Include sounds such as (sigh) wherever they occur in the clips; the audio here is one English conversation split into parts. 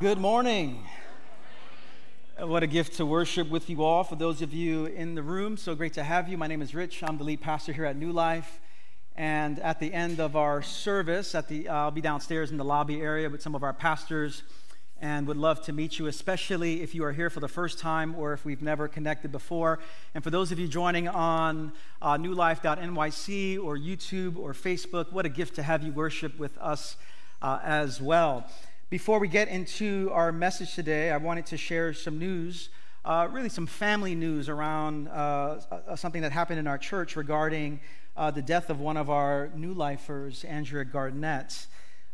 Good morning. What a gift to worship with you all. For those of you in the room, so great to have you. My name is Rich. I'm the lead pastor here at New Life. And at the end of our service, at the, uh, I'll be downstairs in the lobby area with some of our pastors and would love to meet you, especially if you are here for the first time or if we've never connected before. And for those of you joining on uh, newlife.nyc or YouTube or Facebook, what a gift to have you worship with us uh, as well. Before we get into our message today, I wanted to share some news, uh, really some family news around uh, uh, something that happened in our church regarding uh, the death of one of our new lifers, Andrea Garnett.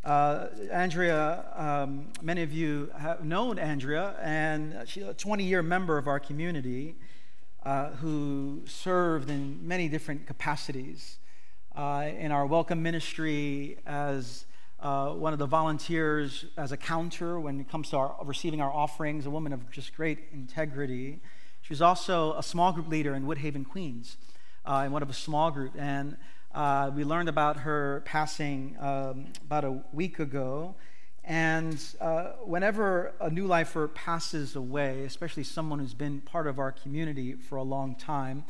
Uh, Andrea, um, many of you have known Andrea, and she's a 20 year member of our community uh, who served in many different capacities. In our welcome ministry, as uh, one of the volunteers, as a counter when it comes to our, receiving our offerings, a woman of just great integrity. She was also a small group leader in Woodhaven, Queens uh, in one of a small group. And uh, we learned about her passing um, about a week ago. And uh, whenever a new lifer passes away, especially someone who's been part of our community for a long time,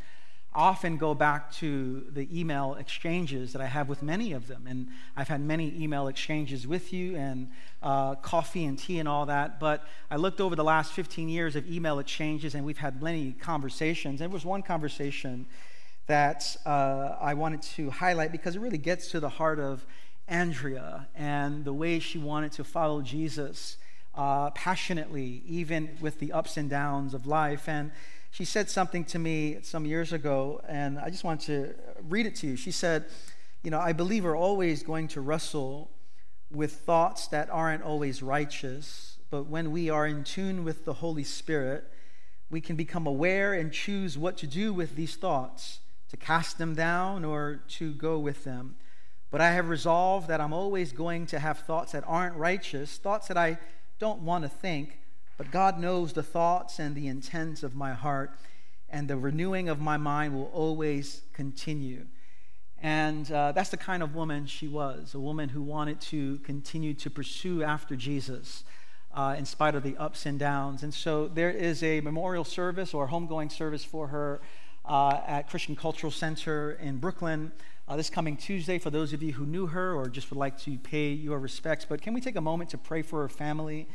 often go back to the email exchanges that I have with many of them. And I've had many email exchanges with you and uh, coffee and tea and all that. But I looked over the last 15 years of email exchanges and we've had many conversations. There was one conversation that uh, I wanted to highlight because it really gets to the heart of Andrea and the way she wanted to follow Jesus uh, passionately, even with the ups and downs of life. And she said something to me some years ago, and I just want to read it to you. She said, You know, I believe we're always going to wrestle with thoughts that aren't always righteous, but when we are in tune with the Holy Spirit, we can become aware and choose what to do with these thoughts to cast them down or to go with them. But I have resolved that I'm always going to have thoughts that aren't righteous, thoughts that I don't want to think, but God knows the thoughts and the intents of my heart, and the renewing of my mind will always continue. And uh, that's the kind of woman she was a woman who wanted to continue to pursue after Jesus. Uh, in spite of the ups and downs. And so there is a memorial service or homegoing service for her uh, at Christian Cultural Center in Brooklyn uh, this coming Tuesday for those of you who knew her or just would like to pay your respects. But can we take a moment to pray for her family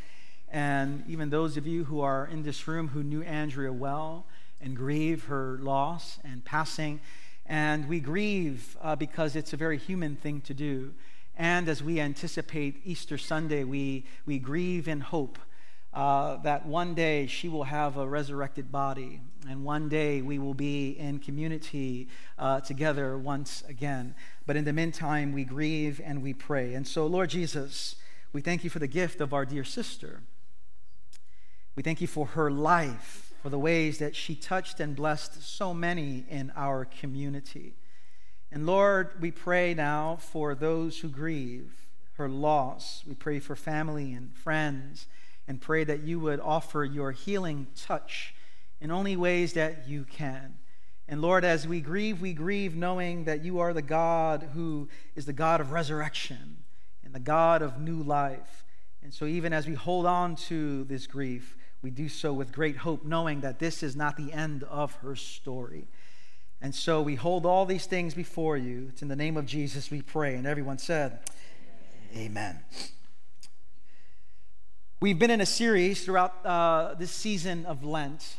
and even those of you who are in this room who knew Andrea well and grieve her loss and passing? And we grieve uh, because it's a very human thing to do. And as we anticipate Easter Sunday, we, we grieve in hope uh, that one day she will have a resurrected body, and one day we will be in community uh, together once again. But in the meantime, we grieve and we pray. And so, Lord Jesus, we thank you for the gift of our dear sister. We thank you for her life, for the ways that she touched and blessed so many in our community. And Lord, we pray now for those who grieve her loss. We pray for family and friends and pray that you would offer your healing touch in only ways that you can. And Lord, as we grieve, we grieve knowing that you are the God who is the God of resurrection and the God of new life. And so, even as we hold on to this grief, we do so with great hope, knowing that this is not the end of her story. And so, we hold all these things before you. It's in the name of Jesus we pray. And everyone said, Amen. We've been in a series throughout uh, this season of Lent,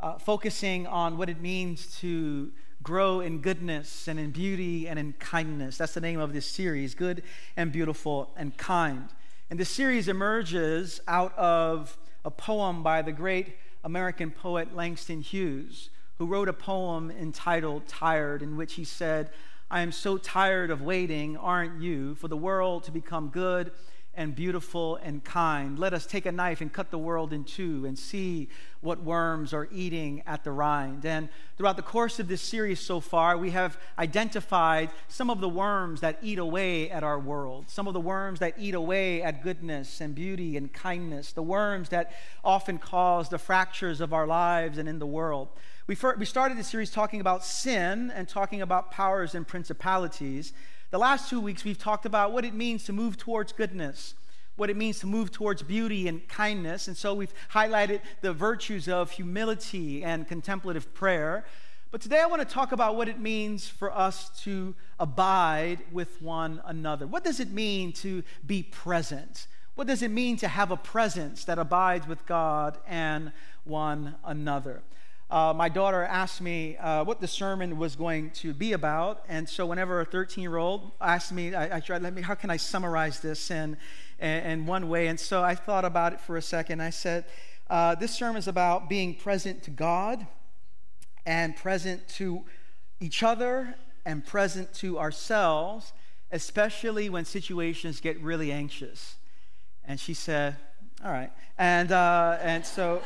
uh, focusing on what it means to grow in goodness and in beauty and in kindness. That's the name of this series Good and Beautiful and Kind. And this series emerges out of a poem by the great American poet Langston Hughes, who wrote a poem entitled Tired, in which he said, I am so tired of waiting, aren't you, for the world to become good and beautiful and kind. Let us take a knife and cut the world in two and see what worms are eating at the rind. And throughout the course of this series so far, we have identified some of the worms that eat away at our world, some of the worms that eat away at goodness and beauty and kindness, the worms that often cause the fractures of our lives and in the world. We, we started this series talking about sin and talking about powers and principalities. The last two weeks, we've talked about what it means to move towards goodness, what it means to move towards beauty and kindness. And so we've highlighted the virtues of humility and contemplative prayer. But today I want to talk about what it means for us to abide with one another. What does it mean to be present? What does it mean to have a presence that abides with God and one another? Uh, my daughter asked me uh, what the sermon was going to be about, and so whenever a 13-year-old asked me, I, I, tried, let me, how can I summarize this in, in, in one way? And so I thought about it for a second. I said, uh, this sermon is about being present to God and present to each other and present to ourselves, especially when situations get really anxious. And she said, all right. And, uh, and so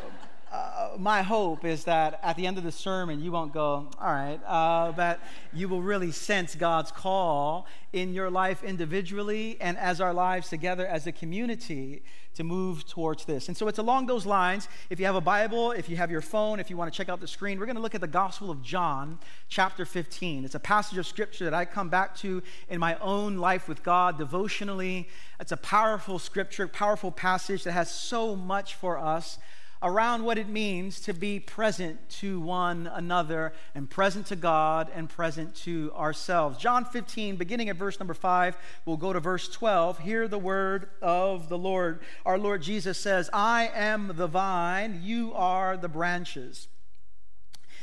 uh, my hope is that at the end of the sermon, you won't go, all right, uh, but you will really sense God's call in your life individually and as our lives together as a community to move towards this. And so it's along those lines. If you have a Bible, if you have your phone, if you want to check out the screen, we're going to look at the Gospel of John, chapter 15. It's a passage of scripture that I come back to in my own life with God devotionally. It's a powerful scripture, powerful passage that has so much for us around what it means to be present to one another and present to God and present to ourselves. John 15, beginning at verse number 5, we'll go to verse 12. Hear the word of the Lord. Our Lord Jesus says, I am the vine, you are the branches.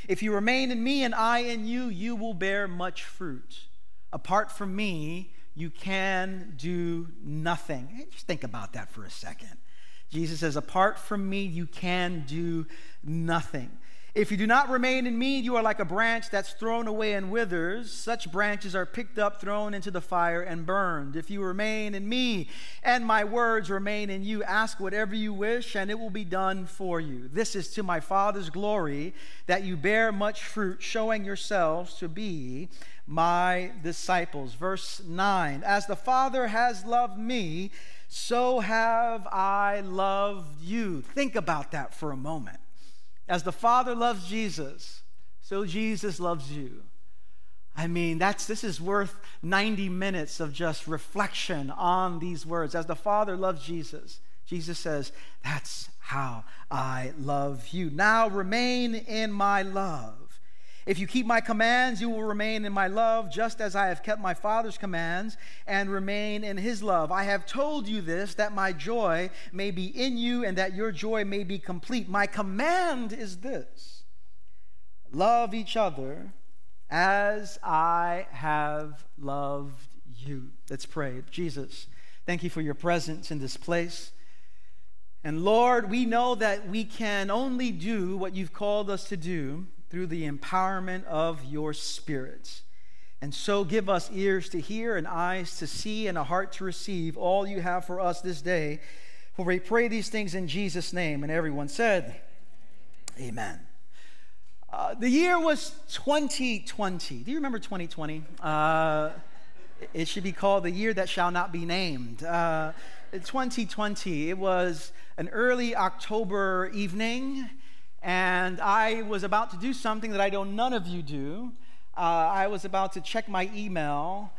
If you remain in me and I in you, you will bear much fruit. Apart from me, you can do nothing. Just think about that for a second. Jesus says, Apart from me, you can do nothing. If you do not remain in me, you are like a branch that's thrown away and withers. Such branches are picked up, thrown into the fire, and burned. If you remain in me and my words remain in you, ask whatever you wish, and it will be done for you. This is to my Father's glory that you bear much fruit, showing yourselves to be my disciples. Verse 9 As the Father has loved me, so have I loved you. Think about that for a moment. As the Father loves Jesus, so Jesus loves you. I mean, that's this is worth 90 minutes of just reflection on these words. As the Father loves Jesus, Jesus says, That's how I love you. Now remain in my love. If you keep my commands, you will remain in my love, just as I have kept my Father's commands and remain in his love. I have told you this, that my joy may be in you and that your joy may be complete. My command is this love each other as I have loved you. Let's pray. Jesus, thank you for your presence in this place. And Lord, we know that we can only do what you've called us to do through the empowerment of your Spirit. And so give us ears to hear and eyes to see and a heart to receive all you have for us this day. For we pray these things in Jesus' name. And everyone said, Amen. Uh, the year was 2020. Do you remember 2020? Uh, it should be called the year that shall not be named. Uh, 2020, it was an early October evening and I was about to do something that I know none of you do. Uh, I was about to check my email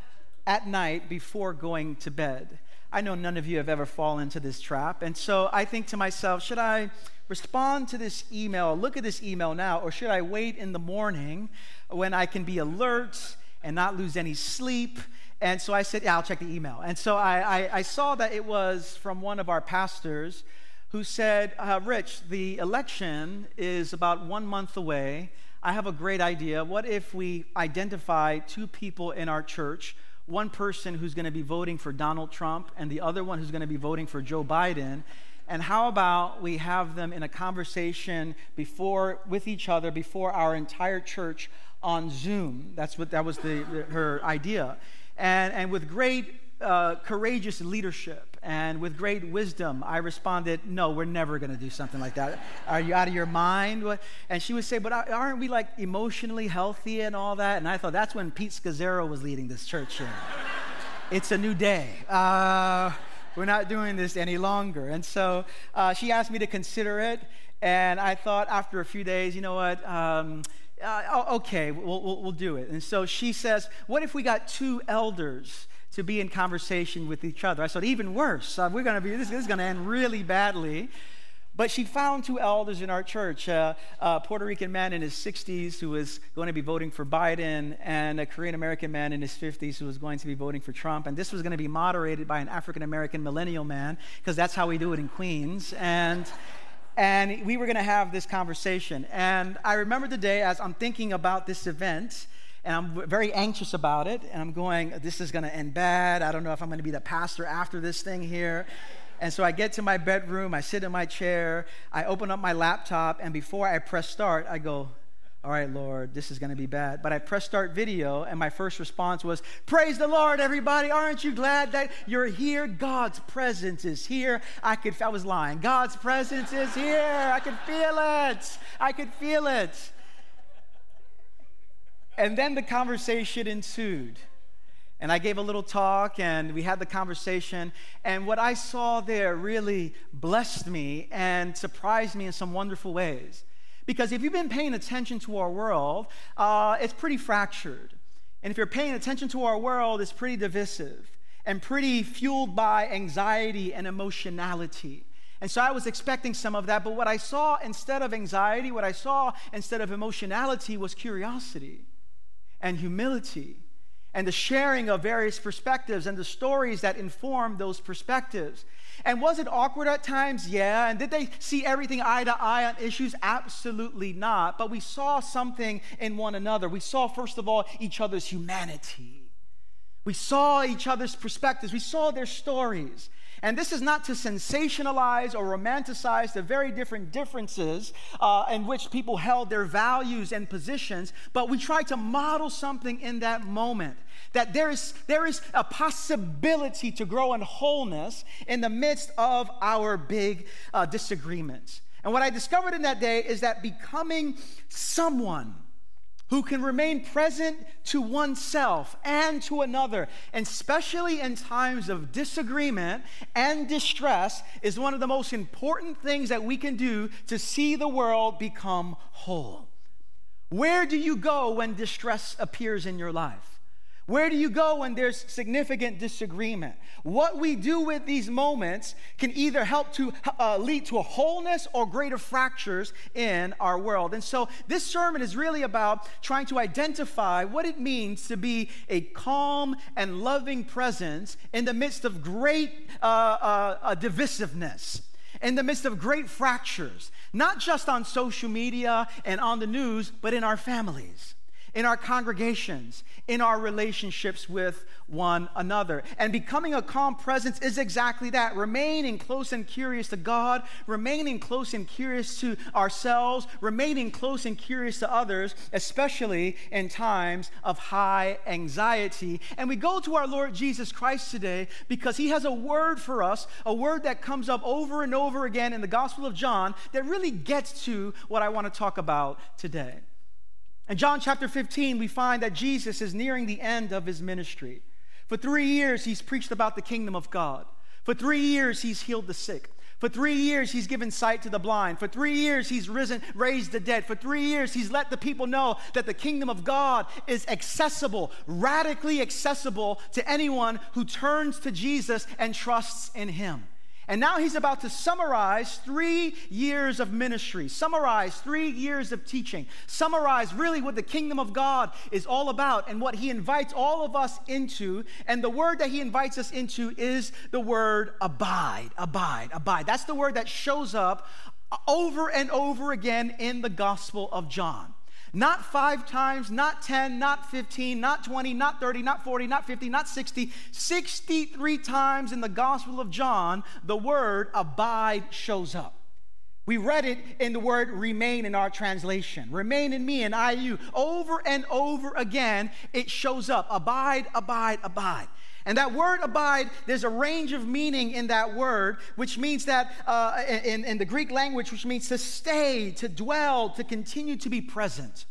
at night before going to bed. I know none of you have ever fallen into this trap. And so I think to myself, should I respond to this email, look at this email now, or should I wait in the morning when I can be alert and not lose any sleep? And so I said, yeah, I'll check the email. And so I, I, I saw that it was from one of our pastors who said, uh, Rich, the election is about one month away. I have a great idea. What if we identify two people in our church, one person who's going to be voting for Donald Trump and the other one who's going to be voting for Joe Biden? And how about we have them in a conversation before with each other before our entire church on Zoom? That's what that was the, the her idea. And, and with great uh, courageous leadership and with great wisdom, I responded, No, we're never going to do something like that. Are you out of your mind? And she would say, But aren't we like emotionally healthy and all that? And I thought that's when Pete Scazzero was leading this church here. it's a new day. Uh, we're not doing this any longer. And so uh, she asked me to consider it. And I thought after a few days, you know what? Um, uh, okay, we'll, we'll, we'll do it. And so she says, What if we got two elders to be in conversation with each other. I said, even worse. We're going to be, this, this is going to end really badly. But she found two elders in our church uh, a Puerto Rican man in his 60s who was going to be voting for Biden, and a Korean American man in his 50s who was going to be voting for Trump. And this was going to be moderated by an African American millennial man, because that's how we do it in Queens. And and we were going to have this conversation. And I remember the day as I'm thinking about this event, and I'm very anxious about it, and I'm going, this is going to end bad. I don't know if I'm going to be the pastor after this thing here. And so I get to my bedroom, I sit in my chair, I open up my laptop, and before I press start, I go, all right, Lord, this is going to be bad. But I press start video, and my first response was, Praise the Lord, everybody. Aren't you glad that you're here? God's presence is here. I could, I was lying. God's presence is here. I could feel it. I could feel it. And then the conversation ensued. And I gave a little talk, and we had the conversation. And what I saw there really blessed me and surprised me in some wonderful ways. Because if you've been paying attention to our world, uh, it's pretty fractured. And if you're paying attention to our world, it's pretty divisive and pretty fueled by anxiety and emotionality. And so I was expecting some of that, but what I saw instead of anxiety, what I saw instead of emotionality was curiosity and humility and the sharing of various perspectives and the stories that inform those perspectives. And was it awkward at times? Yeah. And did they see everything eye to eye on issues? Absolutely not. But we saw something in one another. We saw, first of all, each other's humanity. We saw each other's perspectives. We saw their stories. And this is not to sensationalize or romanticize the very different differences uh, in which people held their values and positions, but we try to model something in that moment. That there is, there is a possibility to grow in wholeness in the midst of our big uh, disagreements. And what I discovered in that day is that becoming someone who can remain present to oneself and to another, and especially in times of disagreement and distress, is one of the most important things that we can do to see the world become whole. Where do you go when distress appears in your life? Where do you go when there's significant disagreement? What we do with these moments can either help to uh, lead to a wholeness or greater fractures in our world. And so this sermon is really about trying to identify what it means to be a calm and loving presence in the midst of great uh, uh, uh divisiveness in the midst of great fractures, not just on social media and on the news, but in our families in our congregations, in our relationships with one another. And becoming a calm presence is exactly that remaining close and curious to God, remaining close and curious to ourselves, remaining close and curious to others, especially in times of high anxiety. And we go to our Lord Jesus Christ today because he has a word for us, a word that comes up over and over again in the Gospel of John that really gets to what I want to talk about today. In John chapter 15, we find that Jesus is nearing the end of his ministry. For three years, he's preached about the kingdom of God. For three years, he's healed the sick. For three years, he's given sight to the blind. For three years, he's risen, raised the dead. For three years, he's let the people know that the kingdom of God is accessible, radically accessible to anyone who turns to Jesus and trusts in him. And now he's about to summarize three years of ministry, summarize three years of teaching, summarize really what the kingdom of God is all about and what he invites all of us into. And the word that he invites us into is the word abide, abide, abide. That's the word that shows up over and over again in the Gospel of John. Not five times, not 10, not 15, not 20, not 30, not 40, not 50, not 60. 63 times in the Gospel of John, the word abide shows up. We read it in the word remain in our translation. Remain in me and I you. Over and over again, it shows up. Abide, abide, abide. And that word abide, there's a range of meaning in that word, which means that uh, in, in the Greek language, which means to stay, to dwell, to continue to be present,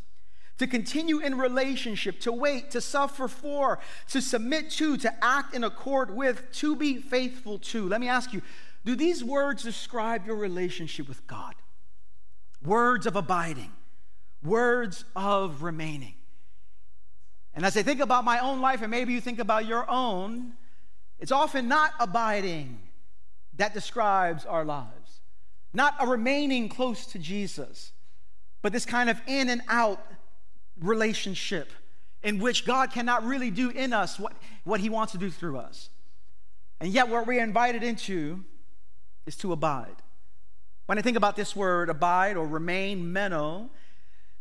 to continue in relationship, to wait, to suffer for, to submit to, to act in accord with, to be faithful to. Let me ask you do these words describe your relationship with God? Words of abiding, words of remaining. And as I think about my own life, and maybe you think about your own, it's often not abiding that describes our lives, not a remaining close to Jesus, but this kind of in and out relationship in which God cannot really do in us what, what He wants to do through us. And yet, what we're invited into is to abide. When I think about this word, abide or remain, meno,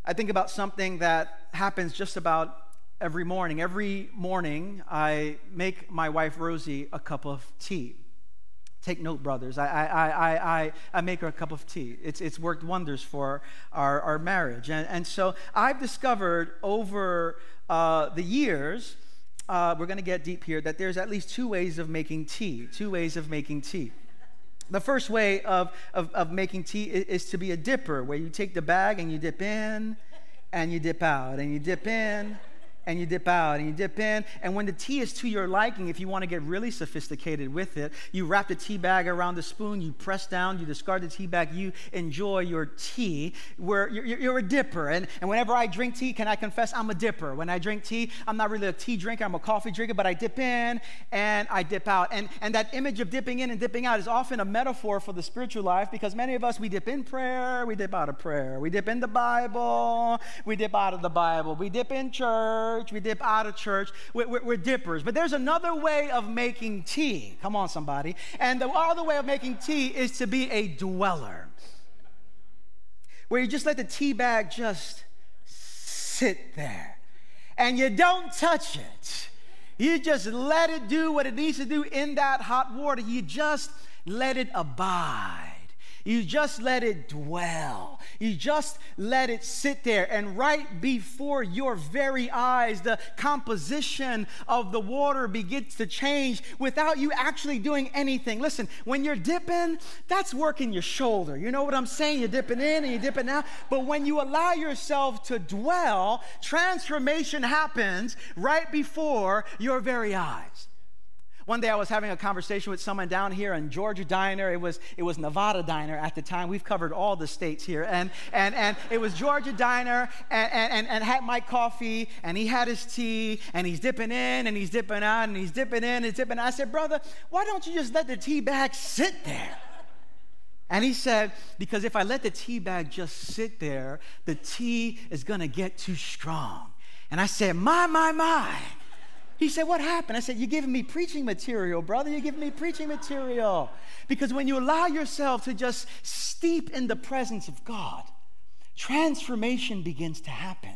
I think about something that happens just about every morning. Every morning, I make my wife Rosie a cup of tea. Take note, brothers. I, I, I, I, I make her a cup of tea. It's, it's worked wonders for our, our marriage. And, and so I've discovered over uh, the years, uh, we're going to get deep here, that there's at least two ways of making tea. Two ways of making tea. The first way of, of, of making tea is, is, to be a dipper, where you take the bag and you dip in and you dip out, and you dip in and you dip out and you dip in. And when the tea is to your liking, if you want to get really sophisticated with it, you wrap the tea bag around the spoon, you press down, you discard the tea bag, you enjoy your tea. Where you're, you're, a dipper. And, and whenever I drink tea, can I confess I'm a dipper? When I drink tea, I'm not really a tea drinker, I'm a coffee drinker, but I dip in and I dip out. And, and that image of dipping in and dipping out is often a metaphor for the spiritual life because many of us, we dip in prayer, we dip out of prayer. We dip in the Bible, we dip out of the Bible. We dip in church church, we dip out of church. We're, we're, we're dippers. But there's another way of making tea. Come on, somebody. And the other way of making tea is to be a dweller, where you just let the tea bag just sit there and you don't touch it. You just let it do what it needs to do in that hot water. You just let it abide. You just let it dwell. You just let it sit there. And right before your very eyes, the composition of the water begins to change without you actually doing anything. Listen, when you're dipping, that's working your shoulder. You know what I'm saying? You're dipping in and you're dipping out. But when you allow yourself to dwell, transformation happens right before your very eyes. One day I was having a conversation with someone down here in Georgia Diner. It was, it was Nevada Diner at the time. We've covered all the states here. And, and, and it was Georgia Diner and, and, and had my coffee and he had his tea and he's dipping in and he's dipping out and he's dipping in and he's dipping out. I said, brother, why don't you just let the tea bag sit there? And he said, because if I let the tea bag just sit there, the tea is going to get too strong. And I said, my, my, my. He said, What happened? I said, You're giving me preaching material, brother. You're giving me preaching material. Because when you allow yourself to just steep in the presence of God, transformation begins to happen.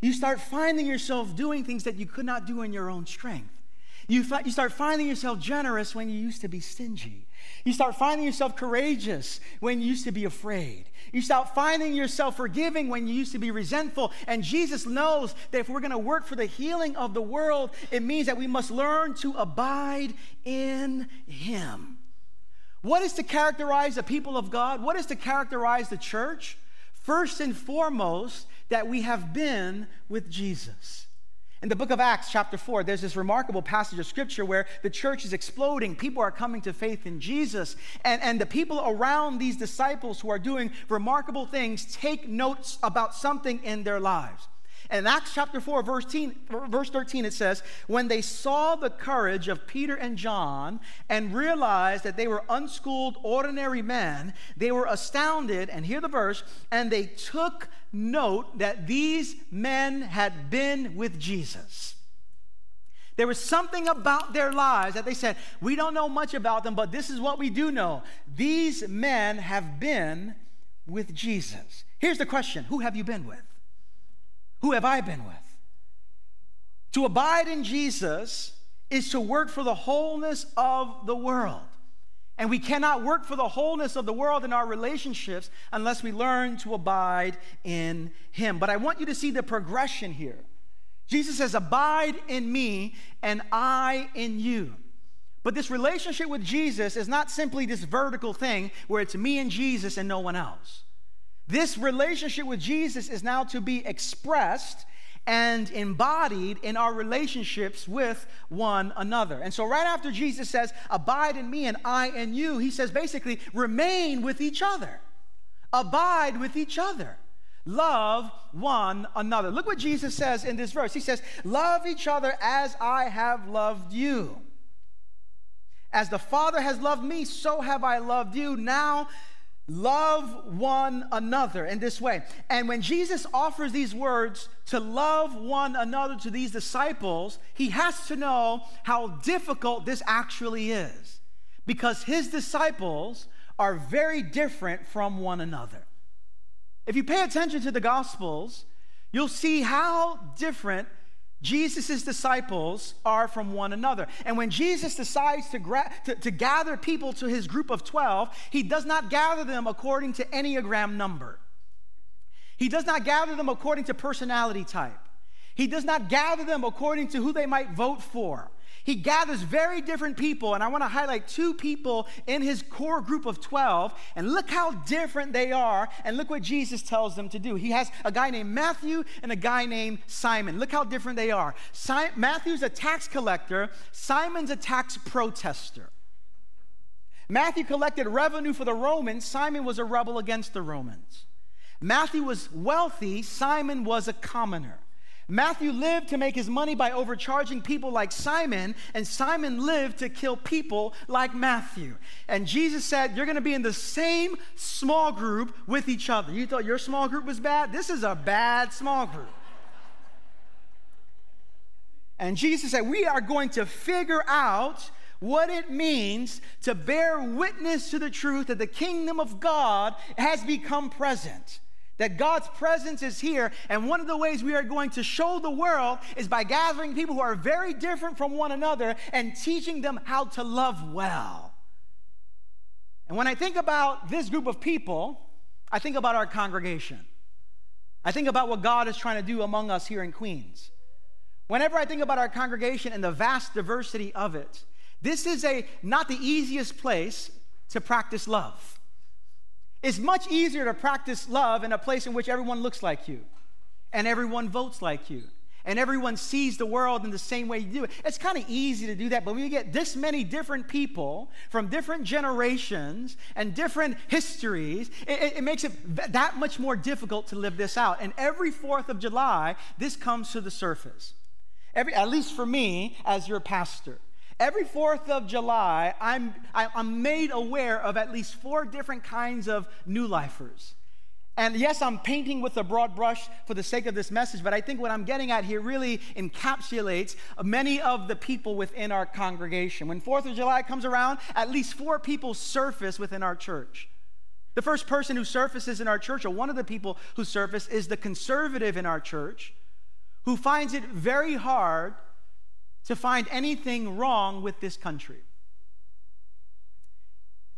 You start finding yourself doing things that you could not do in your own strength. You, fi- you start finding yourself generous when you used to be stingy. You start finding yourself courageous when you used to be afraid. You start finding yourself forgiving when you used to be resentful. And Jesus knows that if we're going to work for the healing of the world, it means that we must learn to abide in Him. What is to characterize the people of God? What is to characterize the church? First and foremost, that we have been with Jesus. In the book of Acts, chapter 4, there's this remarkable passage of scripture where the church is exploding. People are coming to faith in Jesus. And, and the people around these disciples who are doing remarkable things take notes about something in their lives. And in Acts chapter 4, verse 13, verse 13, it says, When they saw the courage of Peter and John and realized that they were unschooled, ordinary men, they were astounded, and hear the verse, and they took note that these men had been with Jesus. There was something about their lives that they said, We don't know much about them, but this is what we do know. These men have been with Jesus. Here's the question Who have you been with? Who have I been with? To abide in Jesus is to work for the wholeness of the world. And we cannot work for the wholeness of the world in our relationships unless we learn to abide in Him. But I want you to see the progression here. Jesus says, Abide in me, and I in you. But this relationship with Jesus is not simply this vertical thing where it's me and Jesus and no one else. This relationship with Jesus is now to be expressed and embodied in our relationships with one another. And so, right after Jesus says, Abide in me and I in you, he says basically, remain with each other, abide with each other. love one another. Look what Jesus says in this verse. He says, Love each other as I have loved you. As the Father has loved me, so have I loved you. Now, love one another in this way. And when Jesus offers these words to love one another to these disciples, he has to know how difficult this actually is because his disciples are very different from one another. If you pay attention to the Gospels, you'll see how different Jesus' disciples are from one another. And when Jesus decides to, gra- to, to, gather people to his group of 12, he does not gather them according to Enneagram number. He does not gather them according to personality type. He does not gather them according to who they might vote for. He gathers very different people, and I want to highlight two people in his core group of 12, and look how different they are, and look what Jesus tells them to do. He has a guy named Matthew and a guy named Simon. Look how different they are. Si- Matthew's a tax collector, Simon's a tax protester. Matthew collected revenue for the Romans, Simon was a rebel against the Romans. Matthew was wealthy, Simon was a commoner. Matthew lived to make his money by overcharging people like Simon, and Simon lived to kill people like Matthew. And Jesus said, You're going to be in the same small group with each other. You thought your small group was bad? This is a bad small group. And Jesus said, We are going to figure out what it means to bear witness to the truth that the kingdom of God has become present that God's presence is here. And one of the ways we are going to show the world is by gathering people who are very different from one another and teaching them how to love well. And when I think about this group of people, I think about our congregation. I think about what God is trying to do among us here in Queens. Whenever I think about our congregation and the vast diversity of it, this is a not the easiest place to practice love. It's much easier to practice love in a place in which everyone looks like you and everyone votes like you and everyone sees the world in the same way you do it. It's kind of easy to do that, but when you get this many different people from different generations and different histories, it, it makes it that much more difficult to live this out. And every 4th of July, this comes to the surface. Every, at least for me, as your pastor. Every 4th of July, I'm, I'm made aware of at least four different kinds of new lifers. And yes, I'm painting with a broad brush for the sake of this message, but I think what I'm getting at here really encapsulates many of the people within our congregation. When 4th of July comes around, at least four people surface within our church. The first person who surfaces in our church, or one of the people who surface, is the conservative in our church who finds it very hard to find anything wrong with this country.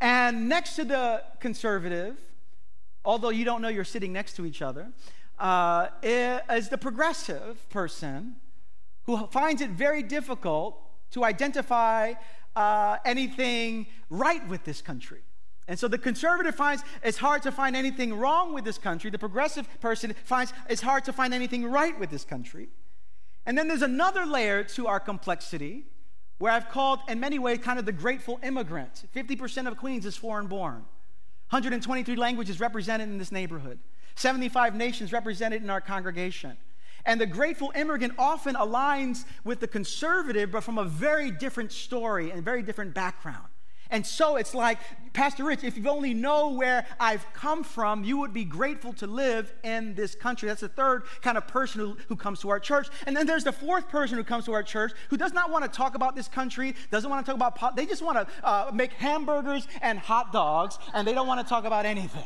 And next to the conservative, although you don't know you're sitting next to each other, uh, is the progressive person who finds it very difficult to identify uh, anything right with this country. And so the conservative finds it's hard to find anything wrong with this country. The progressive person finds it's hard to find anything right with this country. And then there's another layer to our complexity where I've called, in many ways, kind of the grateful immigrant. 50% of Queens is foreign born, 123 languages represented in this neighborhood, 75 nations represented in our congregation. And the grateful immigrant often aligns with the conservative, but from a very different story and very different background. And so it's like, Pastor Rich, if you only know where I've come from, you would be grateful to live in this country. That's the third kind of person who, who comes to our church. And then there's the fourth person who comes to our church who does not want to talk about this country, doesn't want to talk about, pot, they just want to uh, make hamburgers and hot dogs, and they don't want to talk about anything.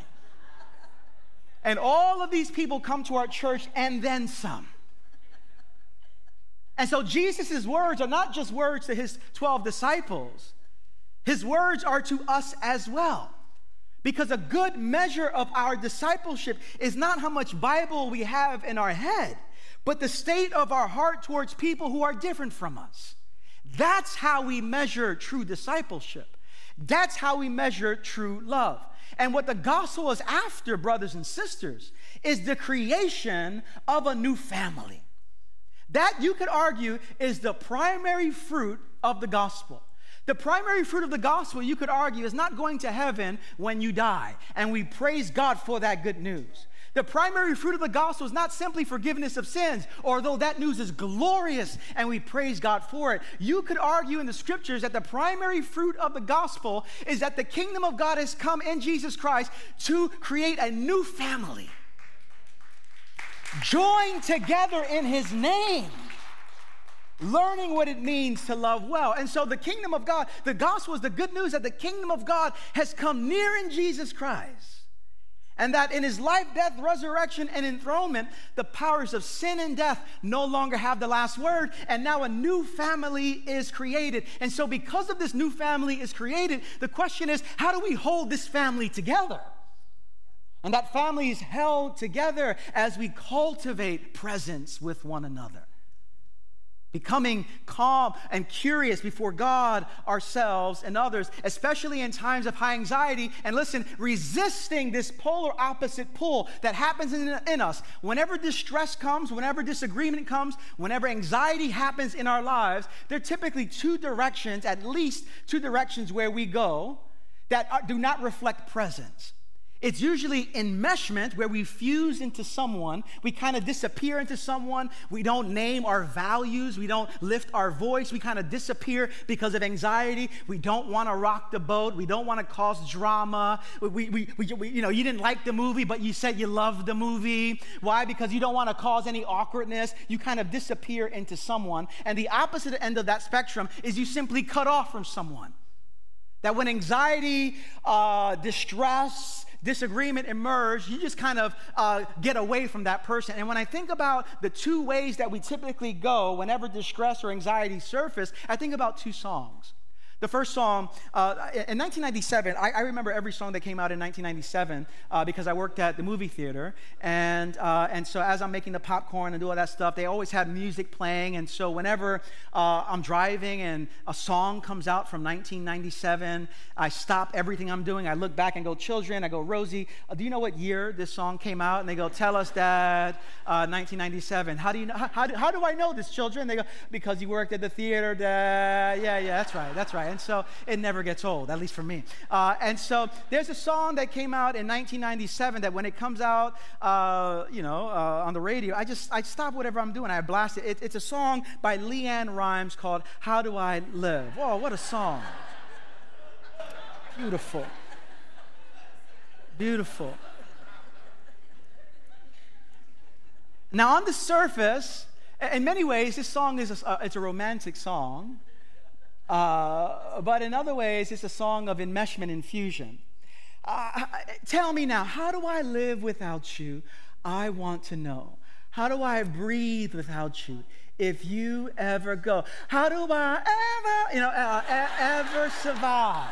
And all of these people come to our church and then some. And so Jesus' words are not just words to his 12 disciples, his words are to us as well. Because a good measure of our discipleship is not how much Bible we have in our head, but the state of our heart towards people who are different from us. That's how we measure true discipleship. That's how we measure true love. And what the gospel is after, brothers and sisters, is the creation of a new family. That, you could argue, is the primary fruit of the gospel. The primary fruit of the gospel, you could argue, is not going to heaven when you die. And we praise God for that good news. The primary fruit of the gospel is not simply forgiveness of sins, although that news is glorious and we praise God for it. You could argue in the scriptures that the primary fruit of the gospel is that the kingdom of God has come in Jesus Christ to create a new family, joined together in his name learning what it means to love well. And so the kingdom of God, the gospel is the good news that the kingdom of God has come near in Jesus Christ. And that in his life, death, resurrection, and enthronement, the powers of sin and death no longer have the last word. And now a new family is created. And so, because of this new family is created, the question is how do we hold this family together? And that family is held together as we cultivate presence with one another becoming calm and curious before God, ourselves, and others, especially in times of high anxiety. And listen, resisting this polar opposite pull that happens in, in, us. Whenever distress comes, whenever disagreement comes, whenever anxiety happens in our lives, there are typically two directions, at least two directions where we go that do not reflect presence. It's usually enmeshment where we fuse into someone, we kind of disappear into someone, we don't name our values, we don't lift our voice, we kind of disappear because of anxiety. We don't want to rock the boat, we don't want to cause drama. We, we, we, we, you know, you didn't like the movie, but you said you loved the movie. Why? Because you don't want to cause any awkwardness. You kind of disappear into someone. And the opposite end of that spectrum is you simply cut off from someone. That when anxiety, uh, distress, disagreement emerged, you just kind of uh, get away from that person. And when I think about the two ways that we typically go whenever distress or anxiety surface, I think about two songs. The first song, uh, in 1997, I, I, remember every song that came out in 1997 uh, because I worked at the movie theater. And, uh, and so as I'm making the popcorn and do all that stuff, they always had music playing. And so whenever uh, I'm driving and a song comes out from 1997, I stop everything I'm doing. I look back and go, Children, I go, Rosie, uh, do you know what year this song came out? And they go, Tell us, Dad, 1997. Uh, how do you know? How, how, do, how do I know this, children? They go, Because you worked at the theater, Dad. Yeah, yeah, that's right, that's right. And so it never gets old, at least for me. Uh, and so there's a song that came out in 1997 that when it comes out, uh, you know, uh, on the radio, I just, I stop whatever I'm doing. I blast it. it. It's a song by LeAnn Rimes called How Do I Live? Oh, what a song. Beautiful. Beautiful. Now, on the surface, in many ways, this song is a, it's a romantic song. Uh, but in other ways, it's a song of enmeshment and fusion. Uh, tell me now, how do I live without you? I want to know. How do I breathe without you? If you ever go, how do I ever, you know, uh, ever survive?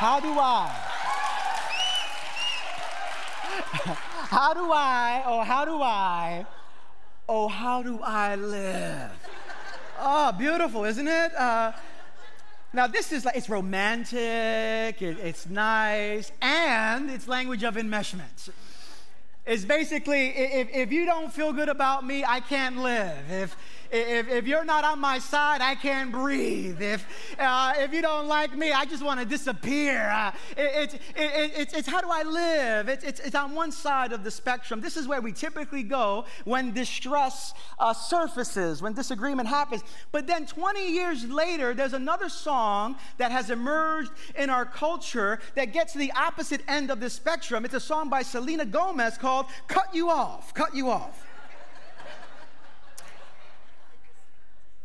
How do I? (laughs) how do I, oh, how do I, oh, how do I live? Oh, beautiful, isn't it? Uh, now, this is like, it's romantic, it, it's nice, and it's language of enmeshment. It's basically, if, if you don't feel good about me, I can't live. If, if, if you're not on my side, I can't breathe. If, uh, if you don't like me, I just want to disappear. Uh, it, it, it, it's, it's how do I live? It's, it's, it's on one side of the spectrum. This is where we typically go when distress uh, surfaces, when disagreement happens. But then 20 years later, there's another song that has emerged in our culture that gets to the opposite end of the spectrum. It's a song by Selena Gomez called Cut You Off. Cut You Off.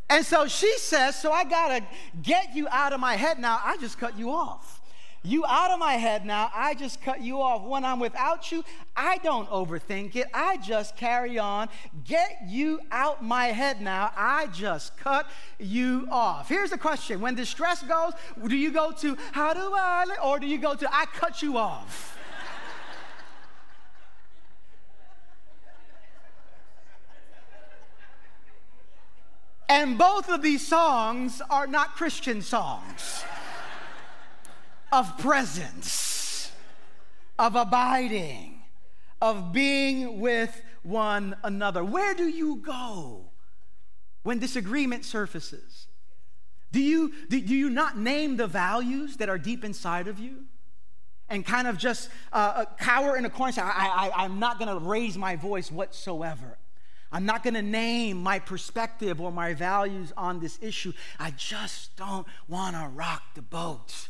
And so she says, So I got to get you out of my head now. I just cut you off. You out of my head now. I just cut you off. When I'm without you, I don't overthink it. I just carry on. Get you out my head now. I just cut you off. Here's the question When distress goes, do you go to, How do I, or do you go to, I cut you off? And both of these songs are not Christian songs of presence, of abiding, of being with one another. Where do you go when disagreement surfaces? Do you, do, do you not name the values that are deep inside of you? and kind of just uh, uh cower in a corner and say, I, I, I'm not going to raise my voice whatsoever. I'm not going to name my perspective or my values on this issue. I just don't want to rock the boat.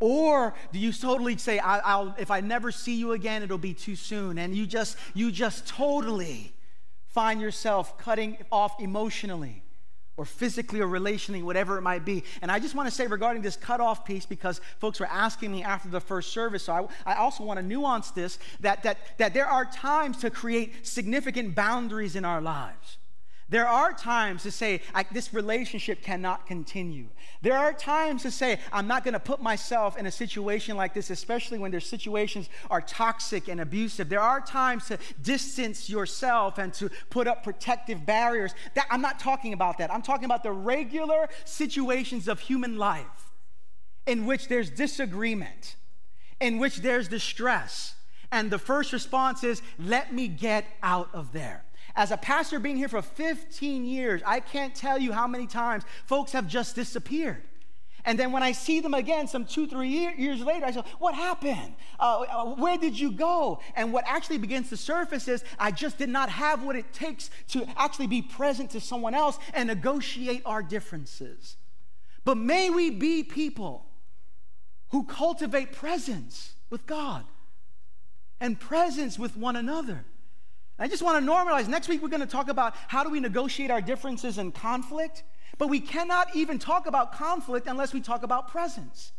Or do you totally say, I, will if I never see you again, it'll be too soon, and you just you just totally find yourself cutting off emotionally or physically or relationally, whatever it might be. And I just want to say regarding this cutoff piece, because folks were asking me after the first service, so I, I, also want to nuance this that, that, that there are times to create significant boundaries in our lives. There are times to say, this relationship cannot continue. There are times to say, I'm not going to put myself in a situation like this, especially when their situations are toxic and abusive. There are times to distance yourself and to put up protective barriers. That, I'm not talking about that. I'm talking about the regular situations of human life in which there's disagreement, in which there's distress. And the first response is, let me get out of there. As a pastor being here for 15 years, I can't tell you how many times folks have just disappeared. And then when I see them again, some two, three year, years later, I say, What happened? Uh, uh, where did you go? And what actually begins to surface is, I just did not have what it takes to actually be present to someone else and negotiate our differences. But may we be people who cultivate presence with God and presence with one another. I just want to normalize. Next week, we're going to talk about how do we negotiate our differences and conflict. But we cannot even talk about conflict unless we talk about presence,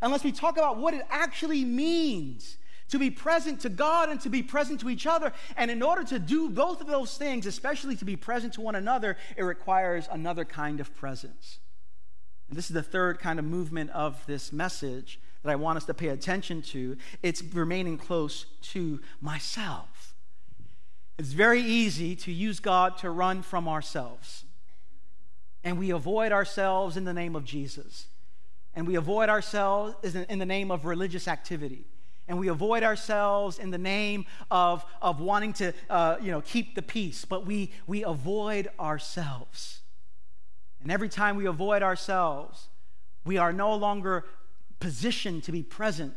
unless we talk about what it actually means to be present to God and to be present to each other. And in order to do both of those things, especially to be present to one another, it requires another kind of presence. And this is the third kind of movement of this message that I want us to pay attention to. It's remaining close to myself. It's very easy to use God to run from ourselves. And we avoid ourselves in the name of Jesus. And we avoid ourselves in the name of religious activity. And we avoid ourselves in the name of, of wanting to uh, you know, keep the peace. But we, we avoid ourselves. And every time we avoid ourselves, we are no longer positioned to be present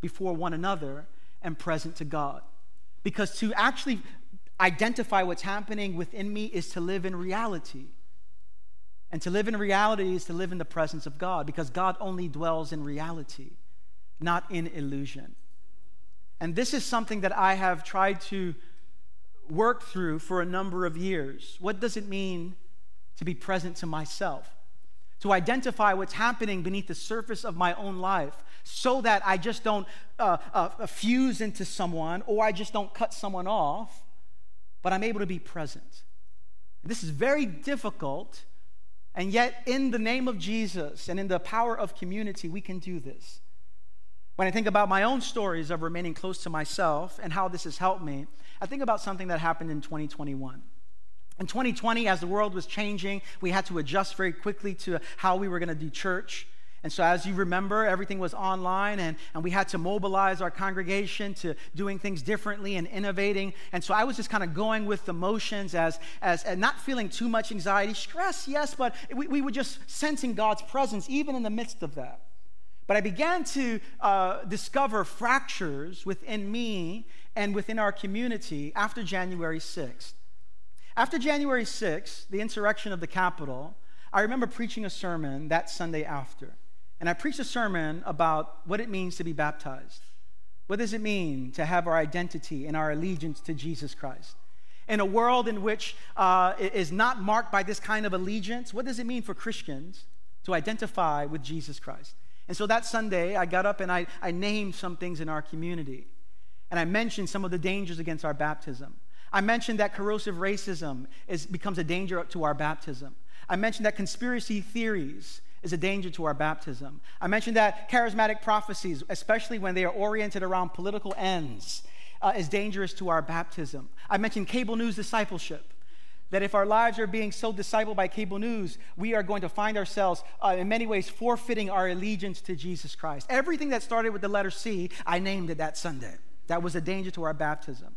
before one another and present to God. Because to actually identify what's happening within me is to live in reality. And to live in reality is to live in the presence of God because God only dwells in reality, not in illusion. And this is something that I have tried to work through for a number of years. What does it mean to be present to myself? To identify what's happening beneath the surface of my own life so that I just don't uh, uh, fuse into someone or I just don't cut someone off but I'm able to be present. This is very difficult, and yet, in the name of Jesus and in the power of community, we can do this. When I think about my own stories of remaining close to myself and how this has helped me, I think about something that happened in 2021. In 2020, as the world was changing, we had to adjust very quickly to how we were going to do church. And so, as you remember, everything was online, and, and we had to mobilize our congregation to doing things differently and innovating. And so, I was just kind of going with the motions as, as and not feeling too much anxiety, stress, yes, but we, we were just sensing God's presence even in the midst of that. But I began to uh, discover fractures within me and within our community after January 6th. After January 6th, the insurrection of the Capitol, I remember preaching a sermon that Sunday after. And I preached a sermon about what it means to be baptized. What does it mean to have our identity and our allegiance to Jesus Christ? In a world in which uh, is not marked by this kind of allegiance, what does it mean for Christians to identify with Jesus Christ? And so that Sunday, I got up and I, I named some things in our community. And I mentioned some of the dangers against our baptism. I mentioned that corrosive racism is, becomes a danger to our baptism. I mentioned that conspiracy theories is a danger to our baptism. I mentioned that charismatic prophecies, especially when they are oriented around political ends, uh, is dangerous to our baptism. I mentioned cable news discipleship. That if our lives are being so discipled by cable news, we are going to find ourselves, uh, in many ways, forfeiting our allegiance to Jesus Christ. Everything that started with the letter C, I named it that Sunday. That was a danger to our baptism.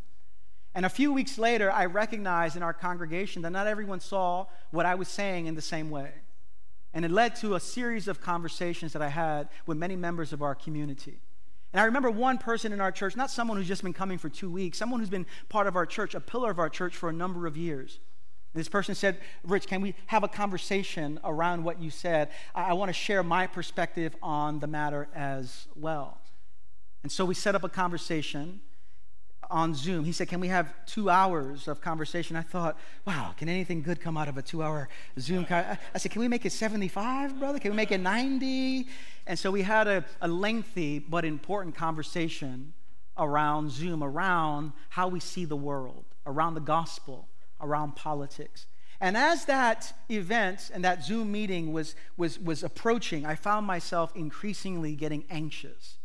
And a few weeks later, I recognized in our congregation that not everyone saw what I was saying in the same way. And it led to a series of conversations that I had with many members of our community. And I remember one person in our church, not someone who's just been coming for two weeks, someone who's been part of our church, a pillar of our church for a number of years. This person said, Rich, can we have a conversation around what you said? I, I want to share my perspective on the matter as well. And so we set up a conversation on Zoom. He said, Can we have two hours of conversation? I thought, wow, can anything good come out of a two hour Zoom? I said, Can we make it 75, brother? Can we make it 90? And so we had a, a lengthy but important conversation around Zoom, around how we see the world, around the gospel, around politics. And as that event and that Zoom meeting was, was, was approaching, I found myself increasingly getting anxious.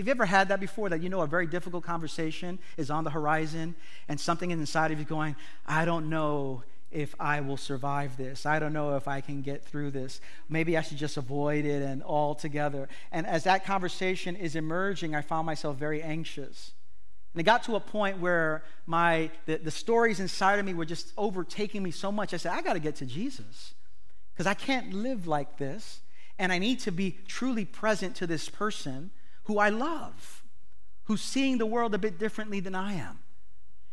Have you ever had that before that you know a very difficult conversation is on the horizon and something inside of you going, I don't know if I will survive this. I don't know if I can get through this. Maybe I should just avoid it and altogether. And as that conversation is emerging, I found myself very anxious. And it got to a point where my the, the stories inside of me were just overtaking me so much. I said, I got to get to Jesus because I can't live like this. And I need to be truly present to this person who I love, who's seeing the world a bit differently than I am.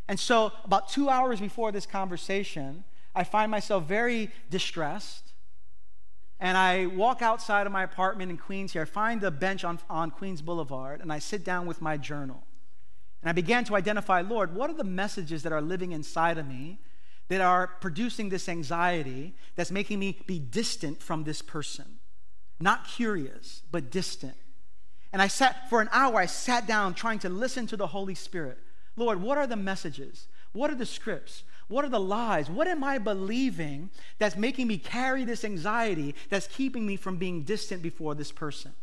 And so, about two hours before this conversation, I find myself very distressed. And I walk outside of my apartment in Queens here. I find a bench on, on Queens Boulevard, and I sit down with my journal. And I began to identify, Lord, what are the messages that are living inside of me that are producing this anxiety that's making me be distant from this person? Not curious, but distant. And I sat for an hour, I sat down trying to listen to the Holy Spirit. Lord, what are the messages? What are the scripts? What are the lies? What am I believing that's making me carry this anxiety that's keeping me from being distant before this person?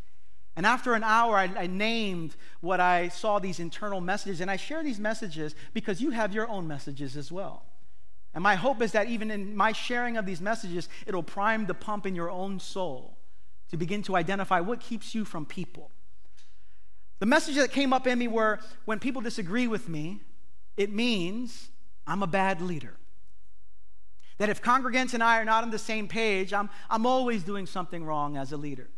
And after an hour, I, I, named what I saw these internal messages, and I share these messages because you have your own messages as well. And my hope is that even in my sharing of these messages, it'll prime the pump in your own soul to begin to identify what keeps you from people. The messages that came up in me were when people disagree with me, it means I'm a bad leader. That if congregants and I are not on the same page, I'm, I'm always doing something wrong as a leader.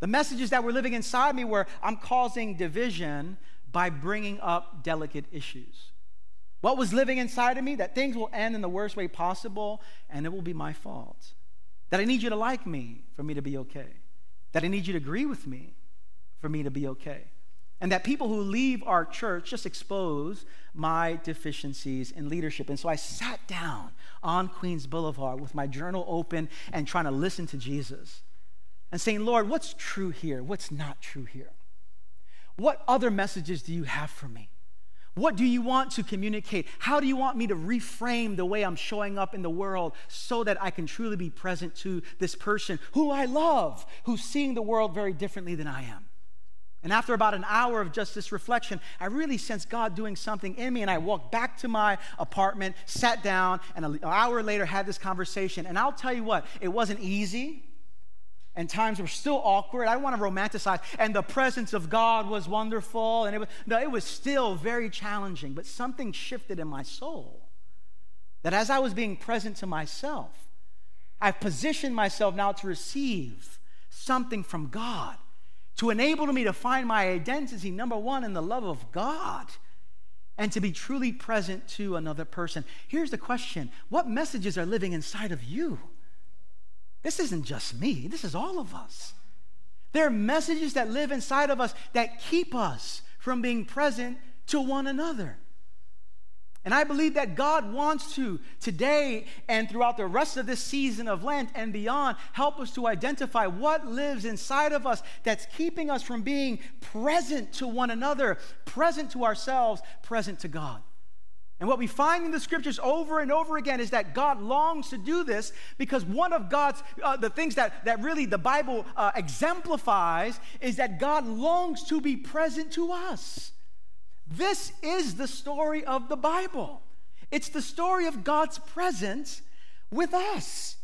The messages that were living inside me were I'm causing division by bringing up delicate issues. What was living inside of me? That things will end in the worst way possible and it will be my fault. That I need you to like me for me to be okay. That I need you to agree with me for me to be okay. And that people who leave our church just expose my deficiencies in leadership. And so I sat down on Queens Boulevard with my journal open and trying to listen to Jesus and saying, Lord, what's true here? What's not true here? What other messages do you have for me? What do you want to communicate? How do you want me to reframe the way I'm showing up in the world so that I can truly be present to this person who I love, who's seeing the world very differently than I am? And after about an hour of just this reflection, I really sensed God doing something in me. And I walked back to my apartment, sat down, and an hour later had this conversation. And I'll tell you what, it wasn't easy. And times were still awkward. I don't want to romanticize. And the presence of God was wonderful. And it was, no, it was still very challenging. But something shifted in my soul. That as I was being present to myself, I've positioned myself now to receive something from God to enable me to find my identity, number one, in the love of God and to be truly present to another person. Here's the question What messages are living inside of you? This isn't just me, this is all of us. There are messages that live inside of us that keep us from being present to one another. And I believe that God wants to, today and throughout the rest of this season of Lent and beyond, help us to identify what lives inside of us that's keeping us from being present to one another, present to ourselves, present to God. And what we find in the scriptures over and over again is that God longs to do this because one of God's, uh, the things that, that really the Bible uh, exemplifies is that God longs to be present to us. This is the story of the Bible. It's the story of God's presence with us.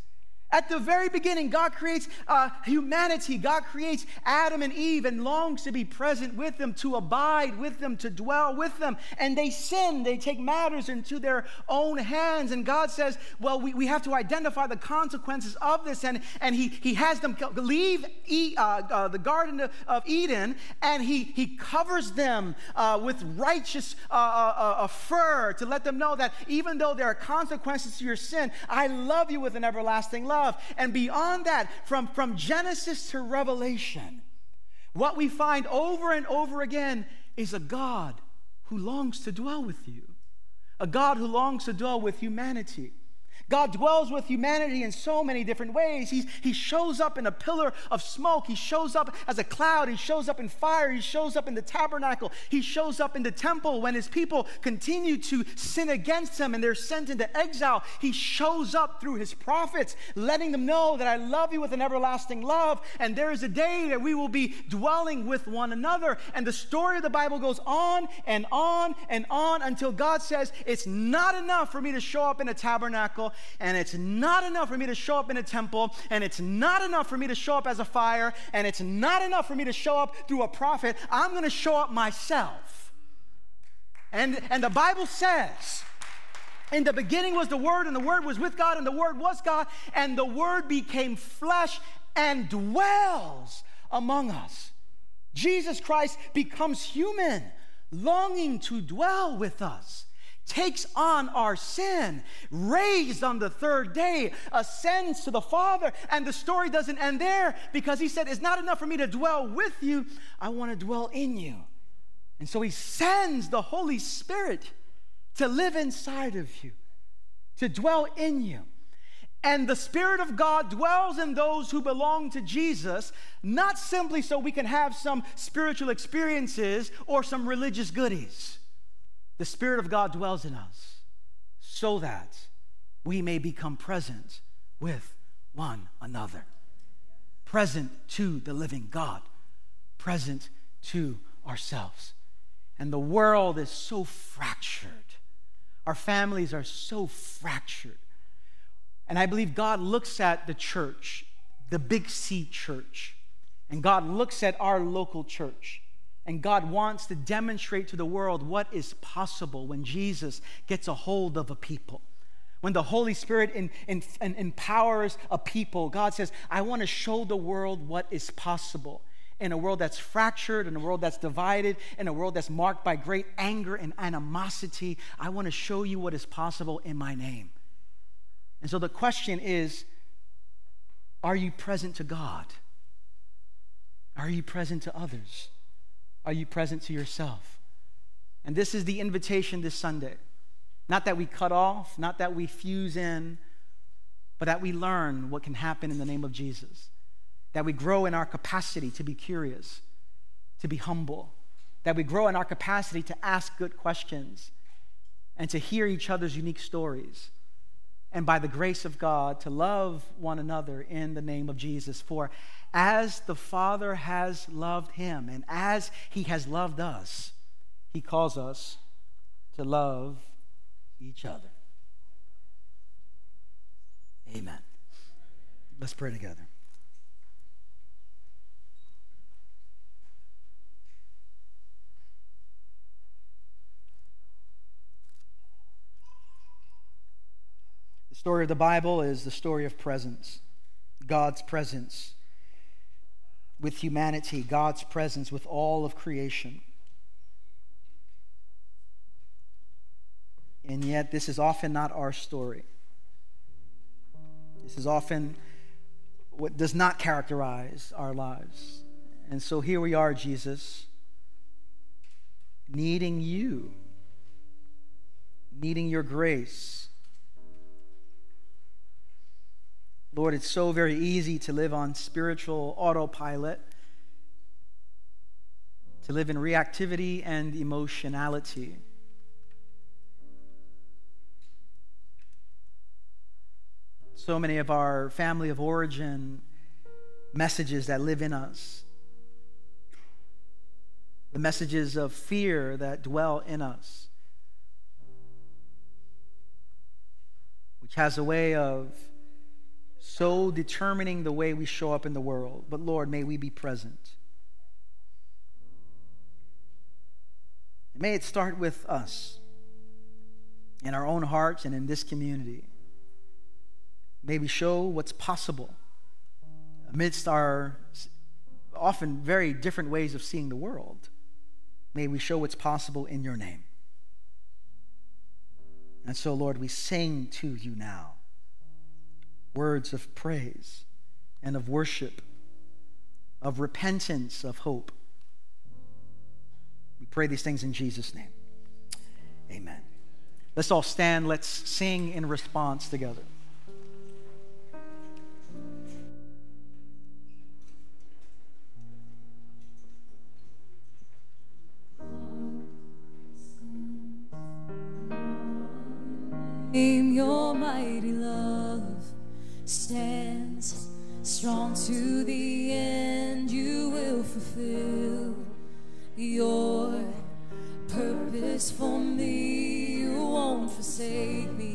At the very beginning, God creates uh, humanity. God creates Adam and Eve and longs to be present with them, to abide with them, to dwell with them. And they sin. They take matters into their own hands. And God says, well, we, we have to identify the consequences of this. And, and he, he has them leave e, uh, uh, the Garden of, Eden and he, he covers them uh, with righteous uh, uh, fur to let them know that even though there are consequences to your sin, I love you with an everlasting love And beyond that, from, from Genesis to Revelation, what we find over and over again is a God who longs to dwell with you, a God who longs to dwell with humanity. God dwells with humanity in so many different ways. He's, he shows up in a pillar of smoke. He shows up as a cloud. He shows up in fire. He shows up in the tabernacle. He shows up in the temple when his people continue to sin against him and they're sent into exile. He shows up through his prophets, letting them know that I love you with an everlasting love. And there is a day that we will be dwelling with one another. And the story of the Bible goes on and on and on until God says, It's not enough for me to show up in a tabernacle and it's not enough for me to show up in a temple, and it's not enough for me to show up as a fire, and it's not enough for me to show up through a prophet. I'm going to show up myself. And, and the Bible says, in the beginning was the Word, and the Word was with God, and the Word was God, and the Word became flesh and dwells among us. Jesus Christ becomes human, longing to dwell with us takes on our sin, raised on the third day, ascends to the Father. And the story doesn't end there because he said, It's not enough for me to dwell with you, I want to dwell in you. And so he sends the Holy Spirit to live inside of you, to dwell in you. And the Spirit of God dwells in those who belong to Jesus, not simply so we can have some spiritual experiences or some religious goodies the Spirit of God dwells in us so that we may become present with one another. Present to the living God, present to ourselves. And the world is so fractured. Our families are so fractured. And I believe God looks at the church, the Big C church, and God looks at our local church and God wants to demonstrate to the world what is possible when Jesus gets a hold of a people. When the Holy Spirit in, in, in empowers a people, God says, I want to show the world what is possible in a world that's fractured, in a world that's divided, in a world that's marked by great anger and animosity. I want to show you what is possible in my name. And so the question is are you present to God? Are you present to others? Are you present to yourself? And this is the invitation this Sunday. Not that we cut off, not that we fuse in, but that we learn what can happen in the name of Jesus. That we grow in our capacity to be curious, to be humble. That we grow in our capacity to ask good questions and to hear each other's unique stories. And by the grace of God, to love one another in the name of Jesus. For as the Father has loved him and as he has loved us, he calls us to love each other. Amen. Let's pray together. The story of the Bible is the story of presence, God's presence with humanity, God's presence with all of creation. And yet, this is often not our story. This is often what does not characterize our lives. And so here we are, Jesus, needing you, needing your grace Lord, it's so very easy to live on spiritual autopilot, to live in reactivity and emotionality. So many of our family of origin messages that live in us, the messages of fear that dwell in us, which has a way of so determining the way we show up in the world. But Lord, may we be present. And May it start with us in our own hearts and in this community. May we show what's possible amidst our often very different ways of seeing the world. May we show what's possible in your name. And so, Lord, we sing to you now words of praise and of worship, of repentance, of hope. We pray these things in Jesus' name. Amen. Let's all stand. Let's sing in response together. Name Your mighty love stands strong to the end. You will fulfill your purpose for me. You won't forsake me.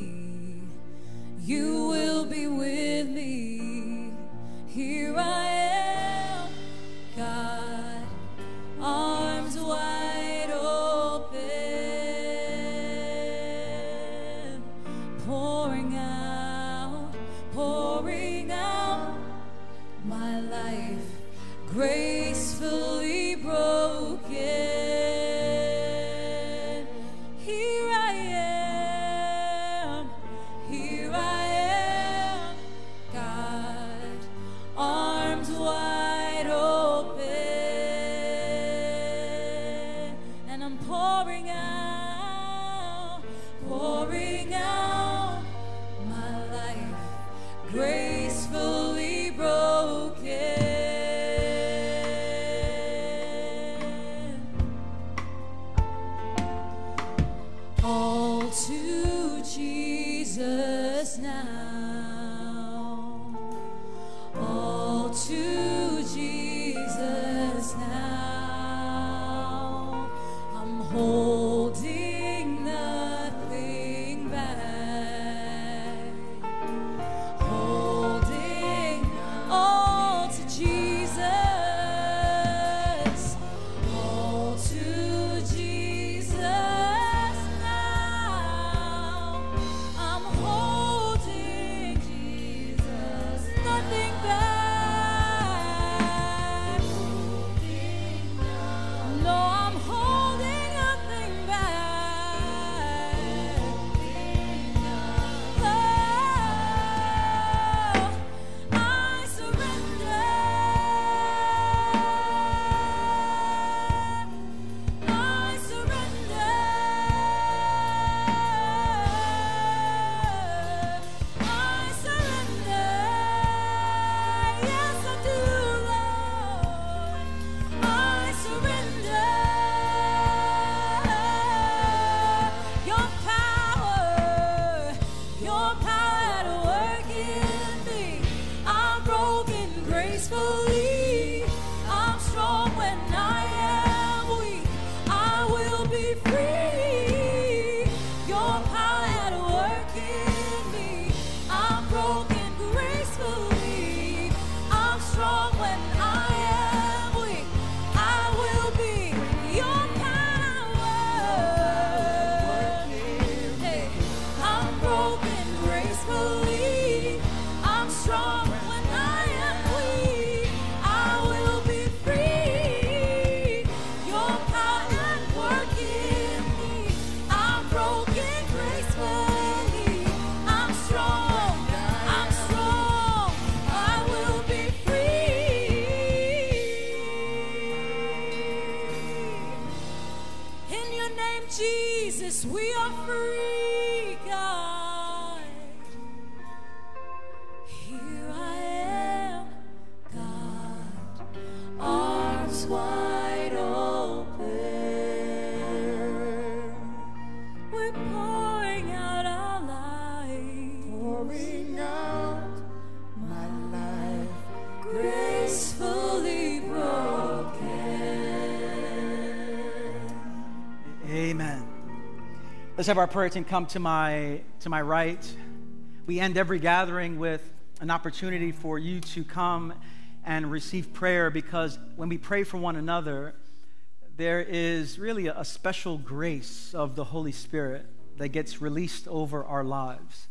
Let's have our prayer team come to my to my right. We end every gathering with an opportunity for you to come and receive prayer because when we pray for one another, there is really a special grace of the Holy Spirit that gets released over our lives.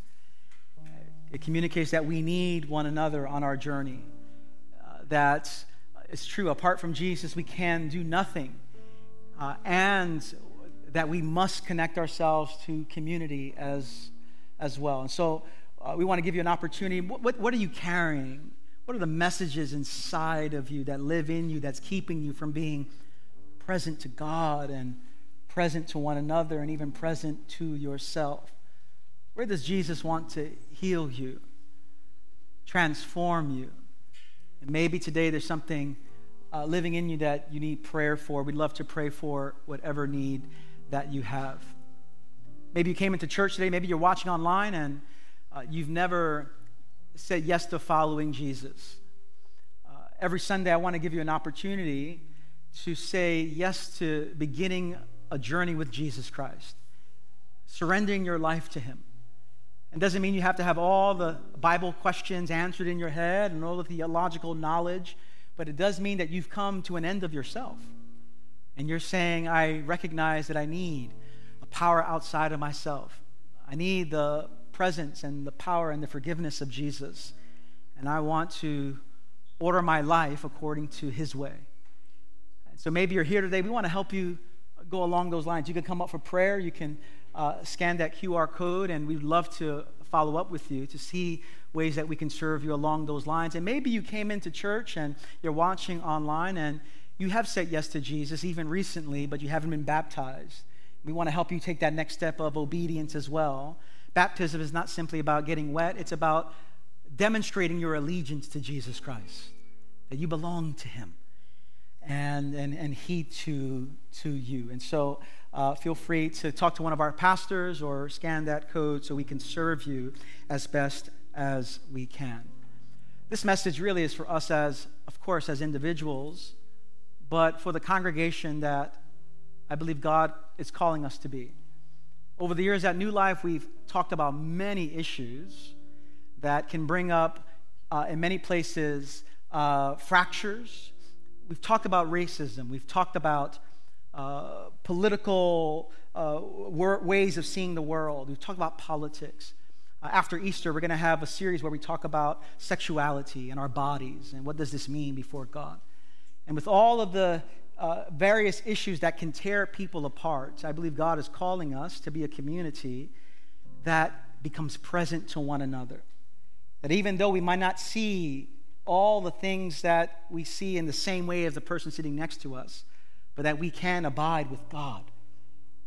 It communicates that we need one another on our journey. Uh, that it's true, apart from Jesus, we can do nothing. Uh, and that we must connect ourselves to community as, as well. And so uh, we want to give you an opportunity. What, what, what are you carrying? What are the messages inside of you that live in you that's keeping you from being present to God and present to one another and even present to yourself? Where does Jesus want to heal you, transform you? And maybe today there's something uh, living in you that you need prayer for. We'd love to pray for whatever need that you have. Maybe you came into church today, maybe you're watching online and uh, you've never said yes to following Jesus. Uh, every Sunday, I want to give you an opportunity to say yes to beginning a journey with Jesus Christ, surrendering your life to Him. It doesn't mean you have to have all the Bible questions answered in your head and all the theological knowledge, but it does mean that you've come to an end of yourself. And you're saying, I recognize that I need a power outside of myself. I need the presence and the power and the forgiveness of Jesus. And I want to order my life according to his way. So maybe you're here today. We want to help you go along those lines. You can come up for prayer. You can uh, scan that QR code, and we'd love to follow up with you to see ways that we can serve you along those lines. And maybe you came into church and you're watching online and you have said yes to Jesus even recently, but you haven't been baptized. We want to help you take that next step of obedience as well. Baptism is not simply about getting wet, it's about demonstrating your allegiance to Jesus Christ, that you belong to Him and, and, and He to, to you. And so uh, feel free to talk to one of our pastors or scan that code so we can serve you as best as we can. This message really is for us as, of course, as individuals, but for the congregation that I believe God is calling us to be. Over the years at New Life, we've talked about many issues that can bring up, uh, in many places, uh, fractures. We've talked about racism. We've talked about uh, political uh, ways of seeing the world. We've talked about politics. Uh, after Easter, we're going to have a series where we talk about sexuality and our bodies and what does this mean before God. And with all of the uh, various issues that can tear people apart. I believe God is calling us to be a community that becomes present to one another. That even though we might not see all the things that we see in the same way as the person sitting next to us, but that we can abide with God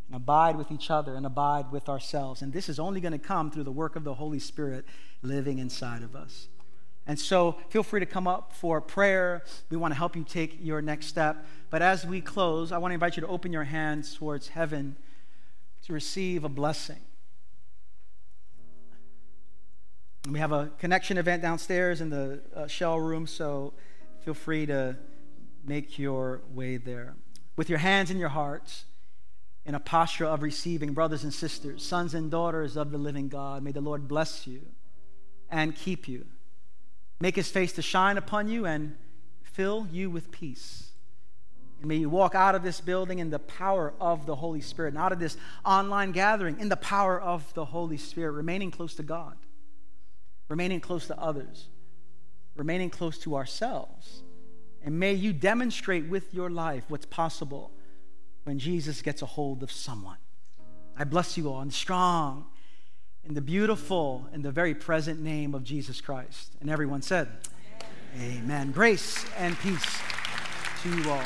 and abide with each other and abide with ourselves. And this is only going to come through the work of the Holy Spirit living inside of us. And so feel free to come up for prayer. We want to help you take your next step. But as we close, I want to invite you to open your hands towards heaven to receive a blessing. We have a connection event downstairs in the uh, shell room, so feel free to make your way there. With your hands in your hearts, in a posture of receiving, brothers and sisters, sons and daughters of the living God, may the Lord bless you and keep you make his face to shine upon you and fill you with peace. And may you walk out of this building in the power of the Holy Spirit, and out of this online gathering in the power of the Holy Spirit, remaining close to God, remaining close to others, remaining close to ourselves. And may you demonstrate with your life what's possible when Jesus gets a hold of someone. I bless you all and strong in the beautiful and the very present name of Jesus Christ. And everyone said, Amen. Amen. Grace and peace to you all.